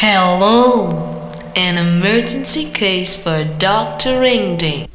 Hello, an emergency case for Dr. Ringding.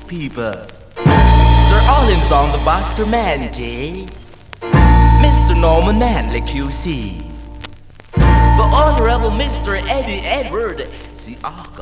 People. Sir Ollins on the bus to Mandy. Mr. Norman Manley QC. The Honorable Mr. Eddie Edward Seaga.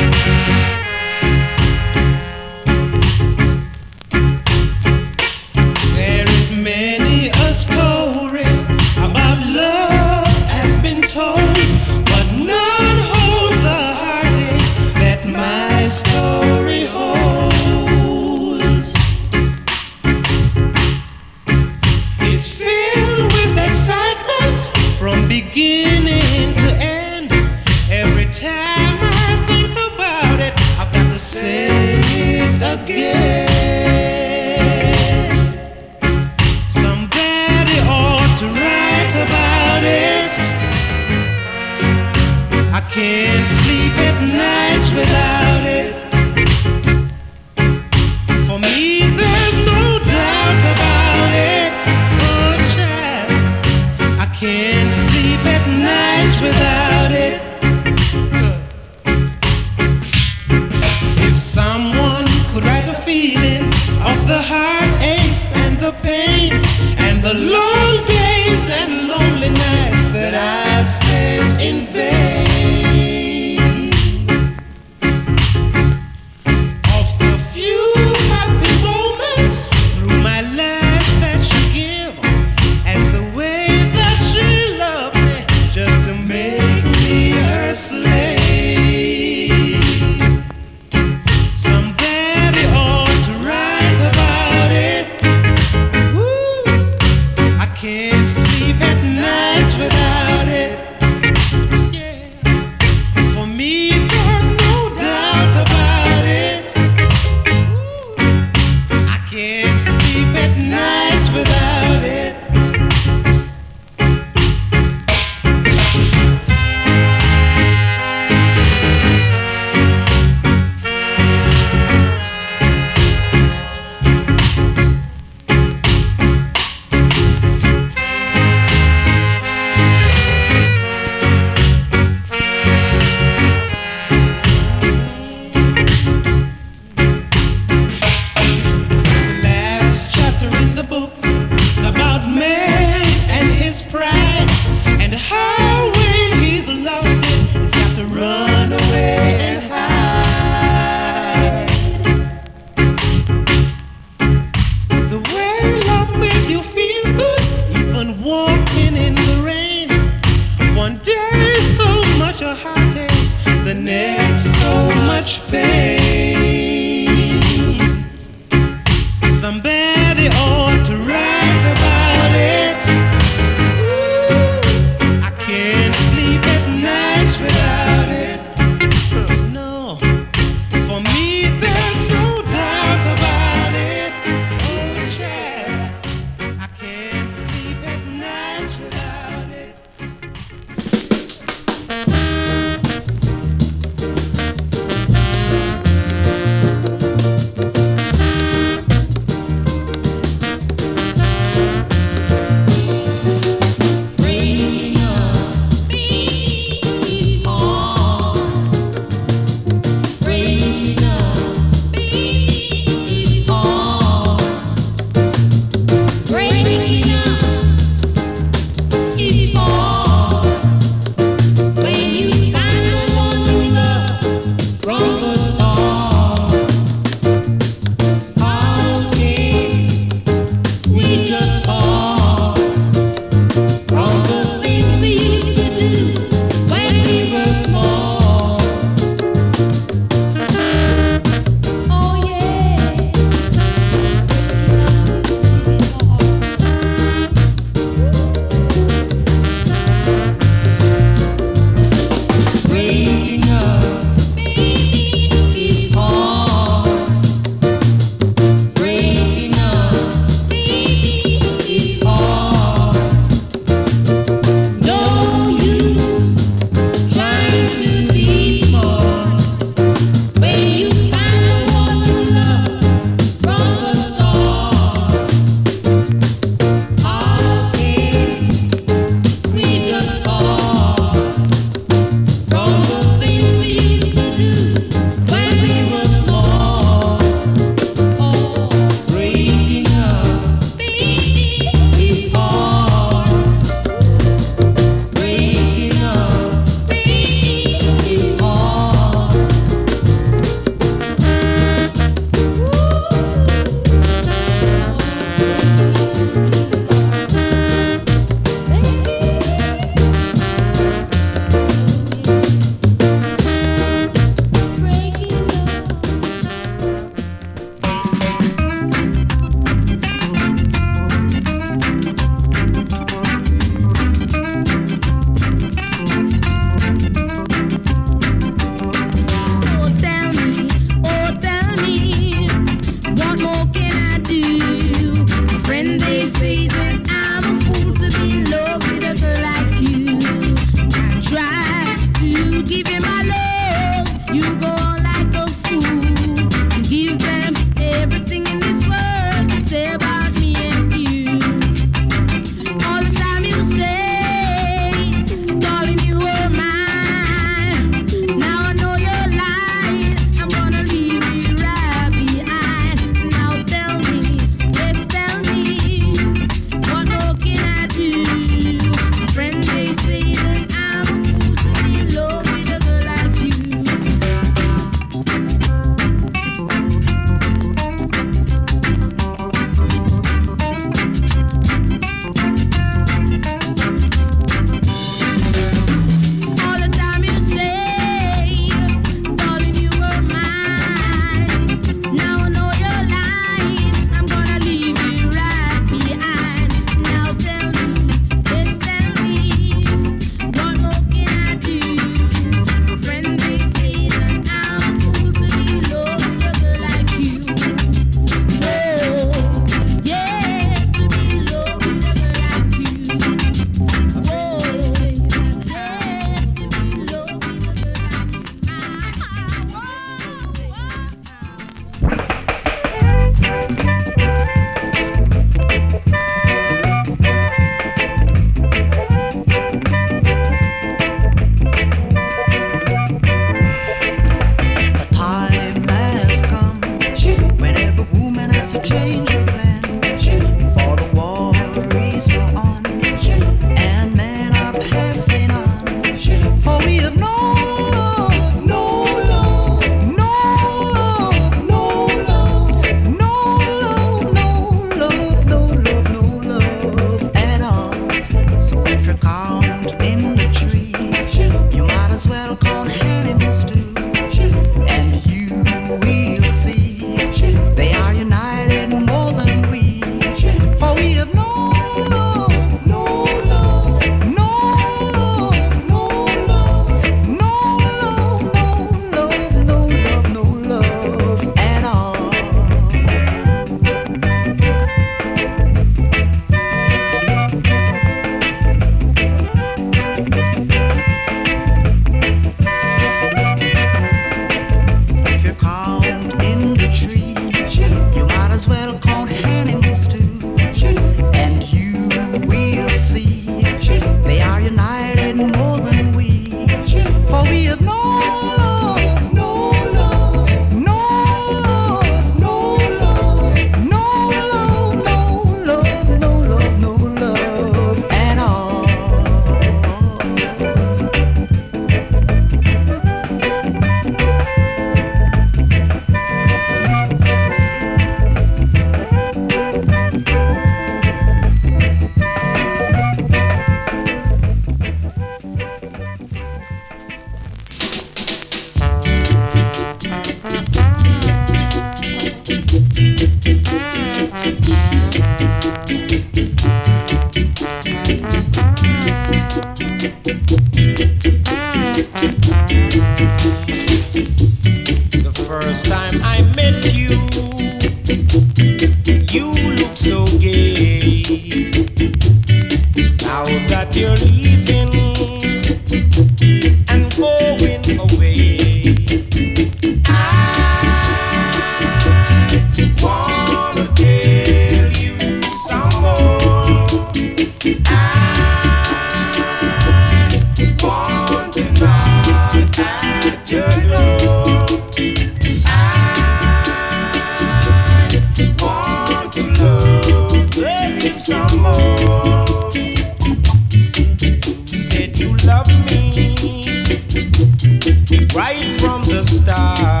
right from the start.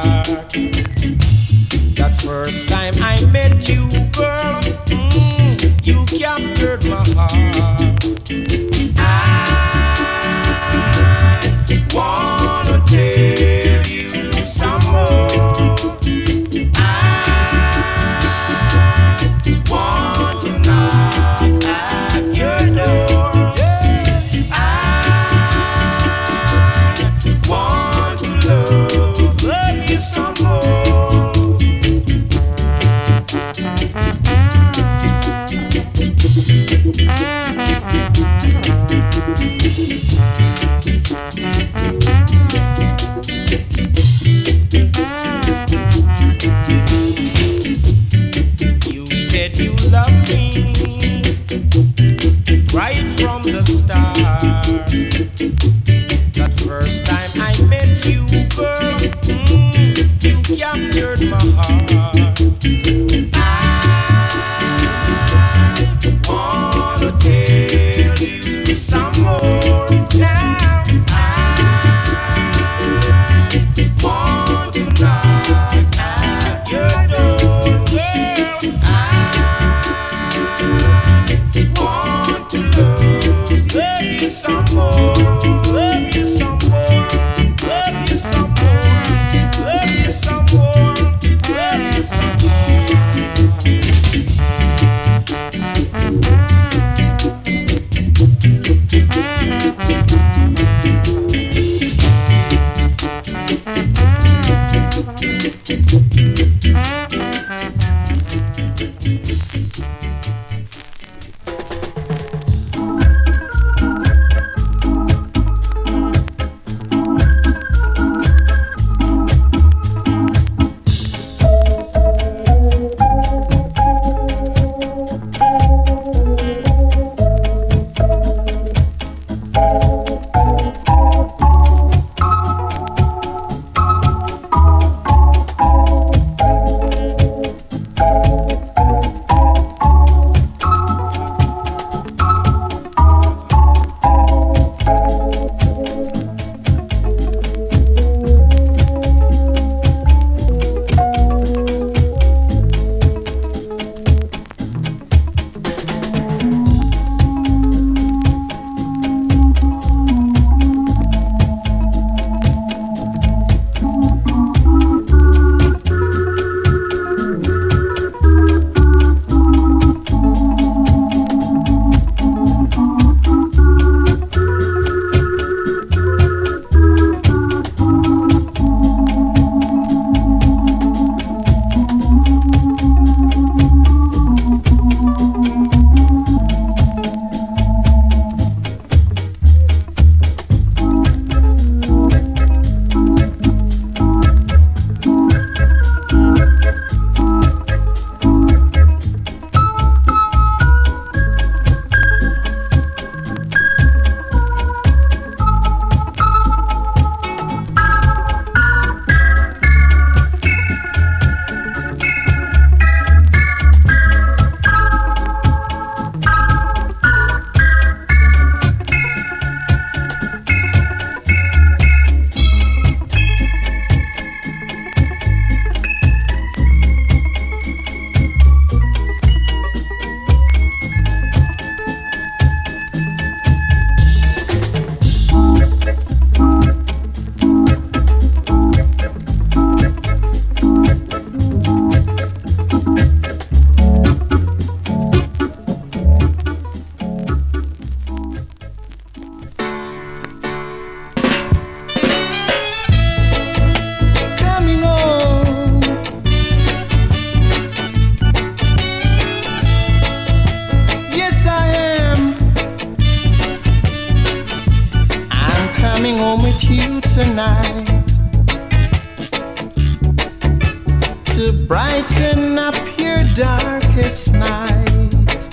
to brighten up your darkest night.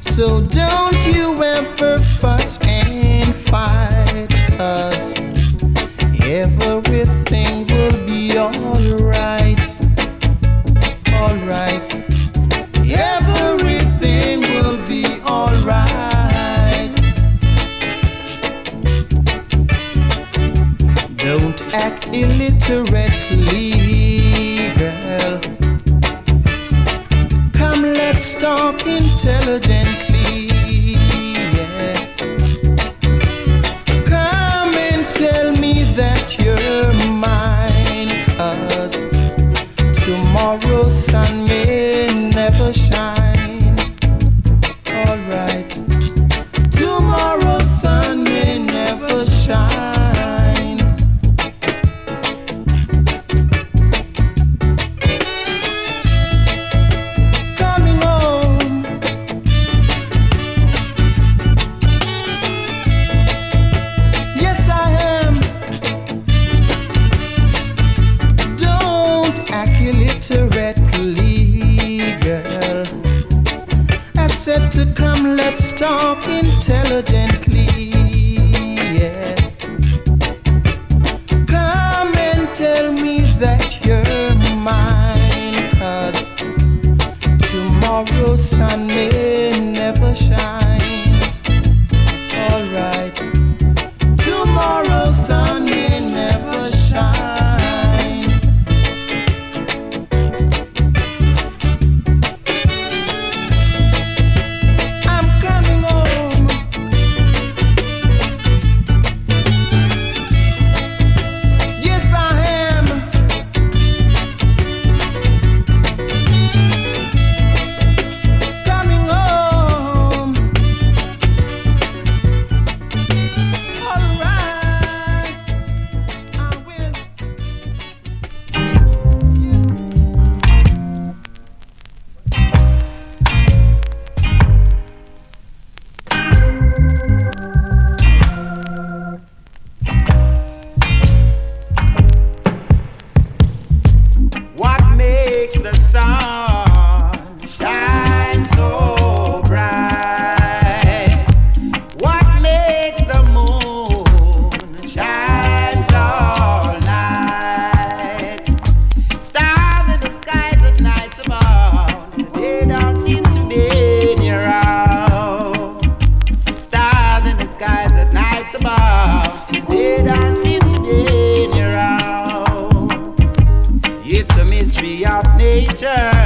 So don't you ever fuss and fight, tomorrow's sun nature.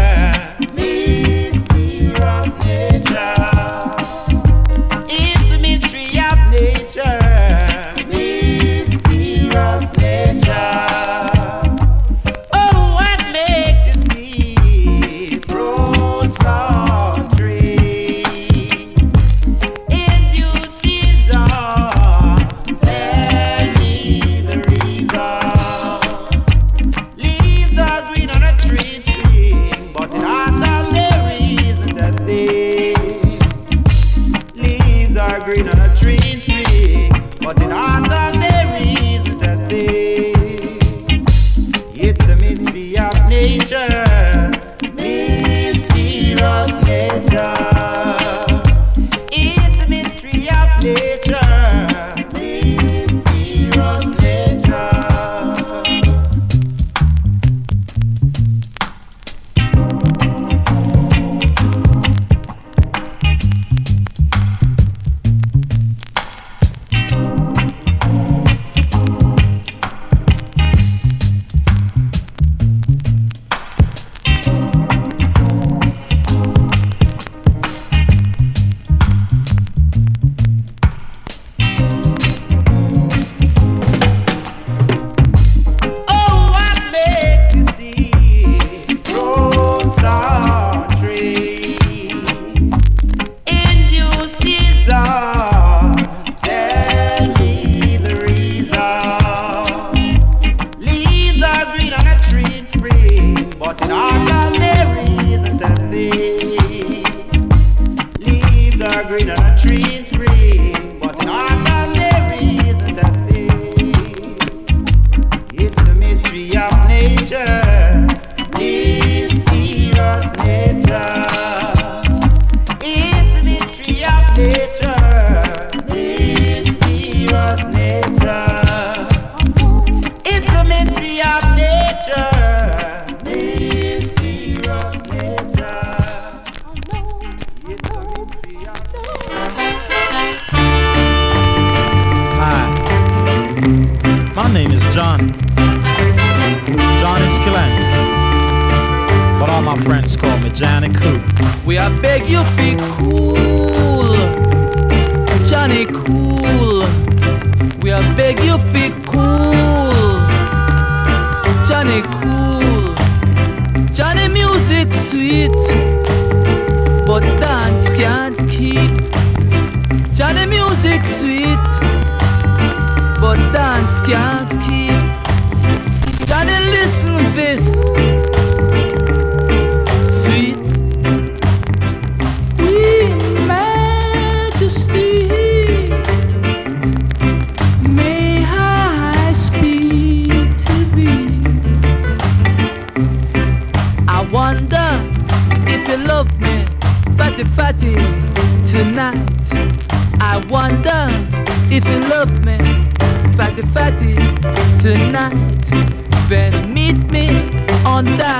on that.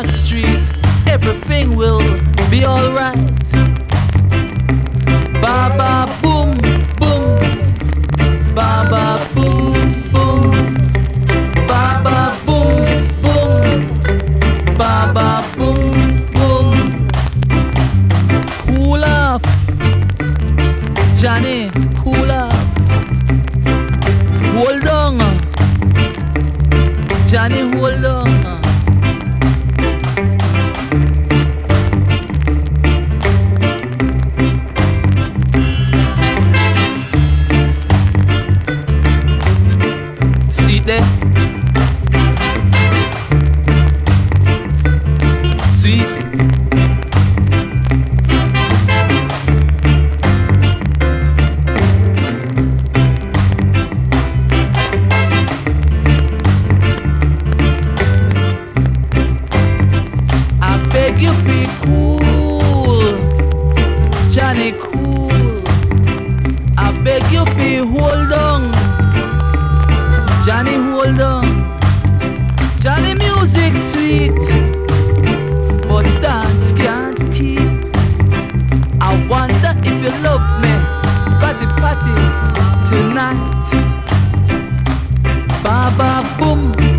cool. I beg you, be hold on. Johnny, hold on. Johnny, music sweet, but dance can't keep. I wonder if you love me, party party tonight. Baba boom.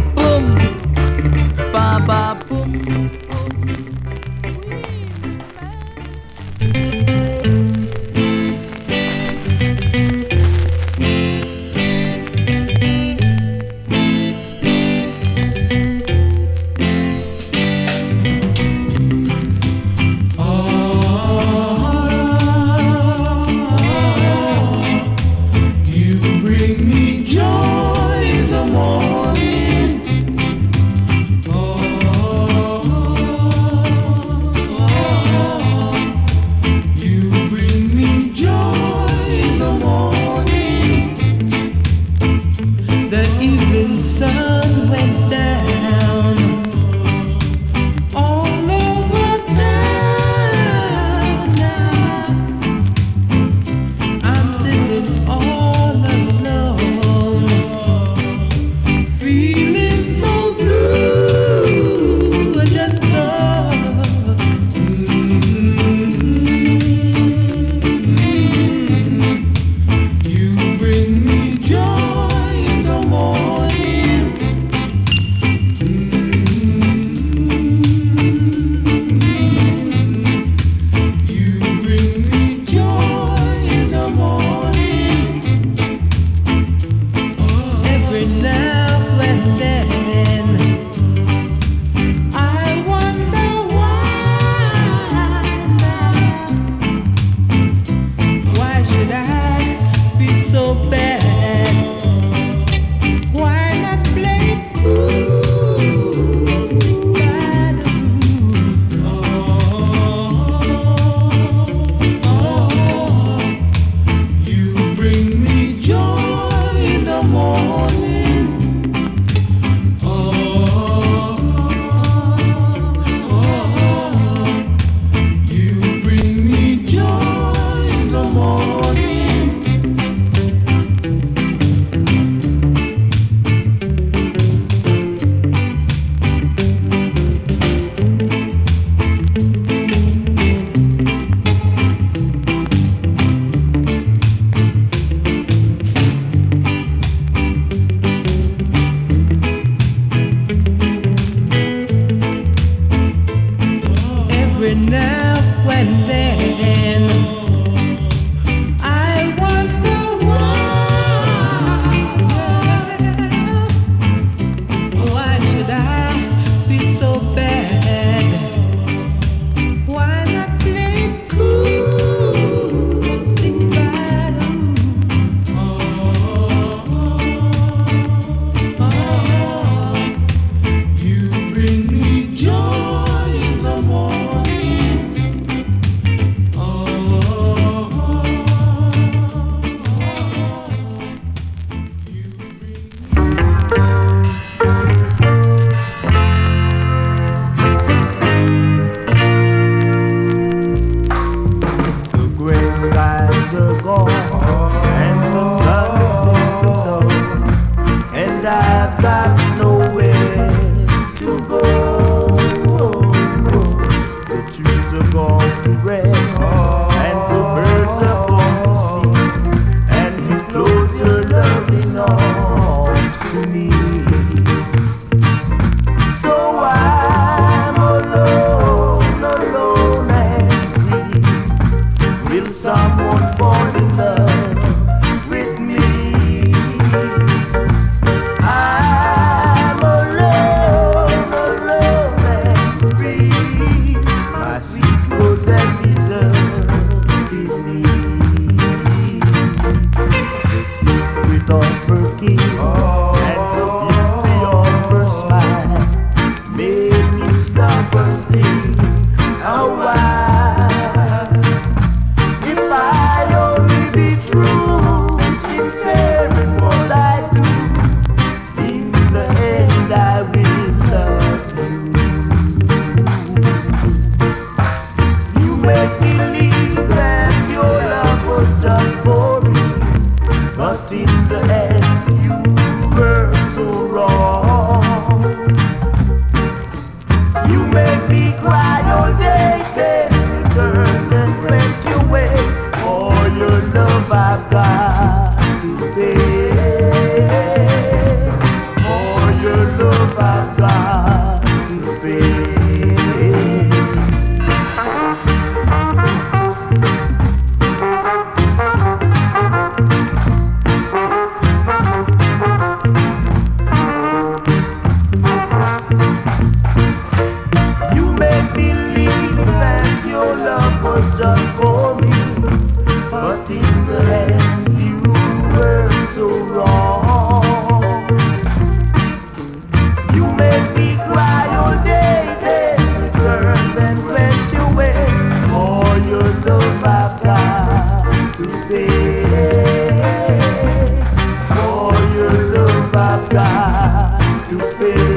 saudade o peito.